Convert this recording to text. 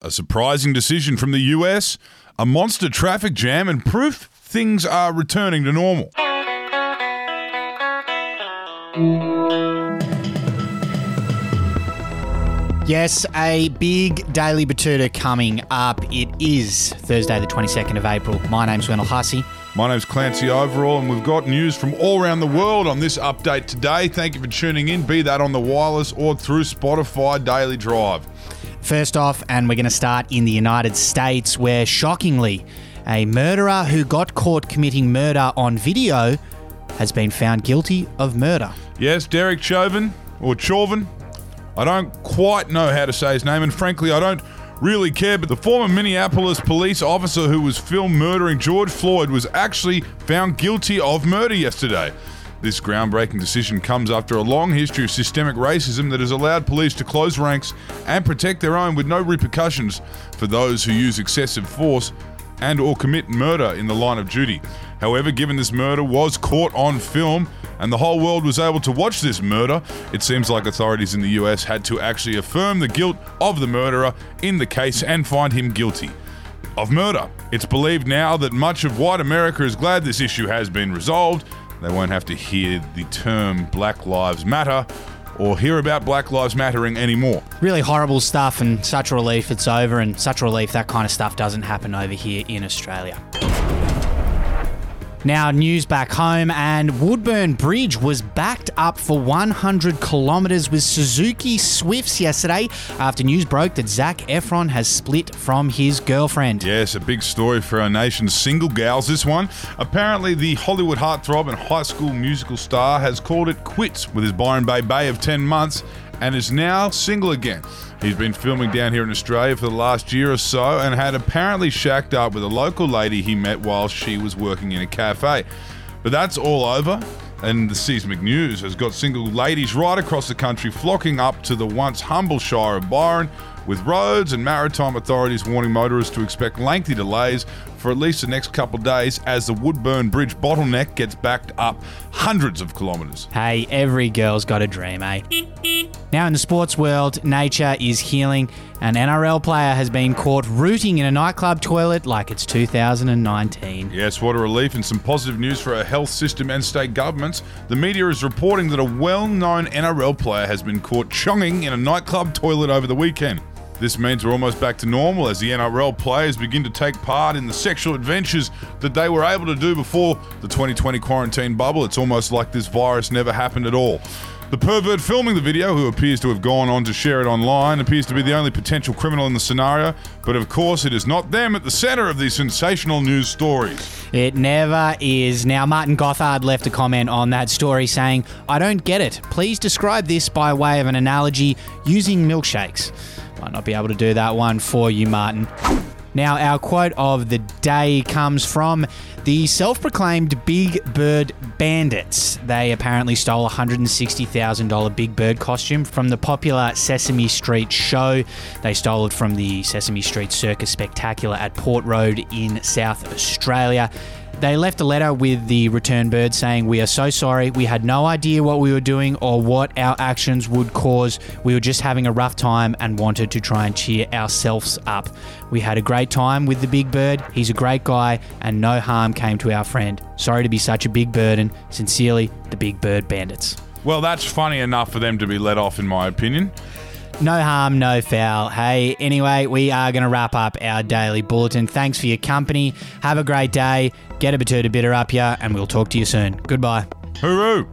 A surprising decision from the US, a monster traffic jam, and proof things are returning to normal. Yes, a big daily Betoota coming up. It is Thursday, the 22nd of April. My name's Wendell Hussey. My name's Clancy Overell, and we've got news from all around the world on this update today. Thank you for tuning in, be that on the wireless or through Spotify Daily Drive. First off, and we're going to start in the United States, where shockingly, a murderer who got caught committing murder on video has been found guilty of murder. Yes, Derek Chauvin, or Chauvin. I don't quite know how to say his name, and frankly, I don't really care. But the former Minneapolis police officer who was filmed murdering George Floyd was actually found guilty of murder yesterday. This groundbreaking decision comes after a long history of systemic racism that has allowed police to close ranks and protect their own with no repercussions for those who use excessive force and or commit murder in the line of duty. However, given this murder was caught on film and the whole world was able to watch this murder, it seems like authorities in the US had to actually affirm the guilt of the murderer in the case and find him guilty of murder. It's believed now that much of white America is glad this issue has been resolved. They won't have to hear the term Black Lives Matter or hear about Black Lives Mattering anymore. Really horrible stuff, and such relief it's over, and such relief that kind of stuff doesn't happen over here in Australia. Now, news back home, and Woodburn Bridge was backed up for 100 kilometres with Suzuki Swifts yesterday after news broke that Zac Efron has split from his girlfriend. Yes, a big story for our nation's single gals, this one. Apparently, the Hollywood heartthrob and high school musical star has called it quits with his Byron Bay Bay of 10 months and is now single again. He's been filming down here in Australia for the last year or so and had apparently shacked up with a local lady he met while she was working in a cafe. But that's all over, and the Seismic News has got single ladies right across the country flocking up to the once humble Shire of Byron, with roads and maritime authorities warning motorists to expect lengthy delays for at least the next couple of days as the Woodburn Bridge bottleneck gets backed up hundreds of kilometres. Hey, every girl's got a dream, eh? Now, in the sports world, nature is healing. An NRL player has been caught rooting in a nightclub toilet like it's 2019. Yes, what a relief and some positive news for our health system and state governments. The media is reporting that a well known NRL player has been caught chonging in a nightclub toilet over the weekend. This means we're almost back to normal as the NRL players begin to take part in the sexual adventures that they were able to do before the 2020 quarantine bubble. It's almost like this virus never happened at all. The pervert filming the video, who appears to have gone on to share it online, appears to be the only potential criminal in the scenario, but of course it is not them at the centre of these sensational news stories. It never is. Now, Martin Gothard left a comment on that story saying, I don't get it. Please describe this by way of an analogy using milkshakes. Might not be able to do that one for you, Martin. Now, our quote of the day comes from the self proclaimed Big Bird Bandits. They apparently stole a $160,000 Big Bird costume from the popular Sesame Street show. They stole it from the Sesame Street Circus Spectacular at Port Road in South Australia. They left a letter with the return bird saying, We are so sorry. We had no idea what we were doing or what our actions would cause. We were just having a rough time and wanted to try and cheer ourselves up. We had a great time with the big bird. He's a great guy, and no harm came to our friend. Sorry to be such a big burden. Sincerely, the Big Bird Bandits. Well, that's funny enough for them to be let off, in my opinion. No harm, no foul. Hey, anyway, we are going to wrap up our daily bulletin. Thanks for your company. Have a great day. Get a bit Betoota Bitter up here, and we'll talk to you soon. Goodbye. Hooroo!